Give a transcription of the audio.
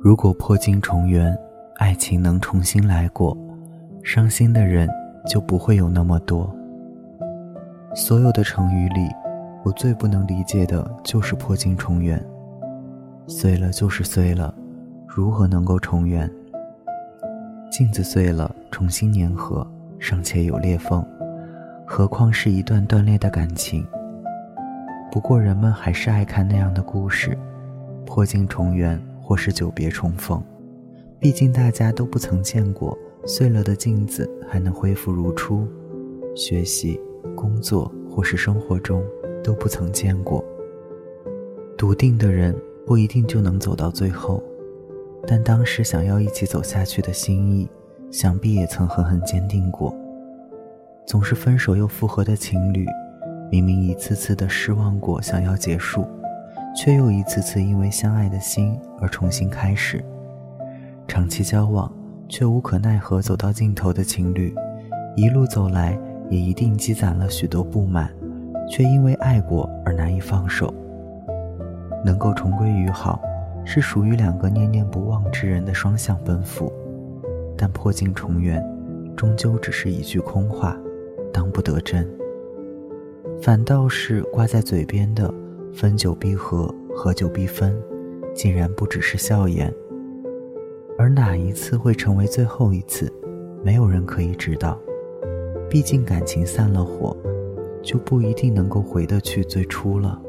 如果破镜重圆，爱情能重新来过，伤心的人就不会有那么多。所有的成语里，我最不能理解的就是破镜重圆。碎了就是碎了，如何能够重圆？镜子碎了，重新粘合尚且有裂缝，何况是一段断裂的感情？不过人们还是爱看那样的故事，破镜重圆。或是久别重逢，毕竟大家都不曾见过碎了的镜子还能恢复如初。学习、工作或是生活中都不曾见过。笃定的人不一定就能走到最后，但当时想要一起走下去的心意，想必也曾狠狠坚定过。总是分手又复合的情侣，明明一次次的失望过，想要结束。却又一次次因为相爱的心而重新开始。长期交往却无可奈何走到尽头的情侣，一路走来也一定积攒了许多不满，却因为爱过而难以放手。能够重归于好，是属于两个念念不忘之人的双向奔赴。但破镜重圆，终究只是一句空话，当不得真。反倒是挂在嘴边的。分久必合，合久必分，竟然不只是笑言。而哪一次会成为最后一次，没有人可以知道。毕竟感情散了火，就不一定能够回得去最初了。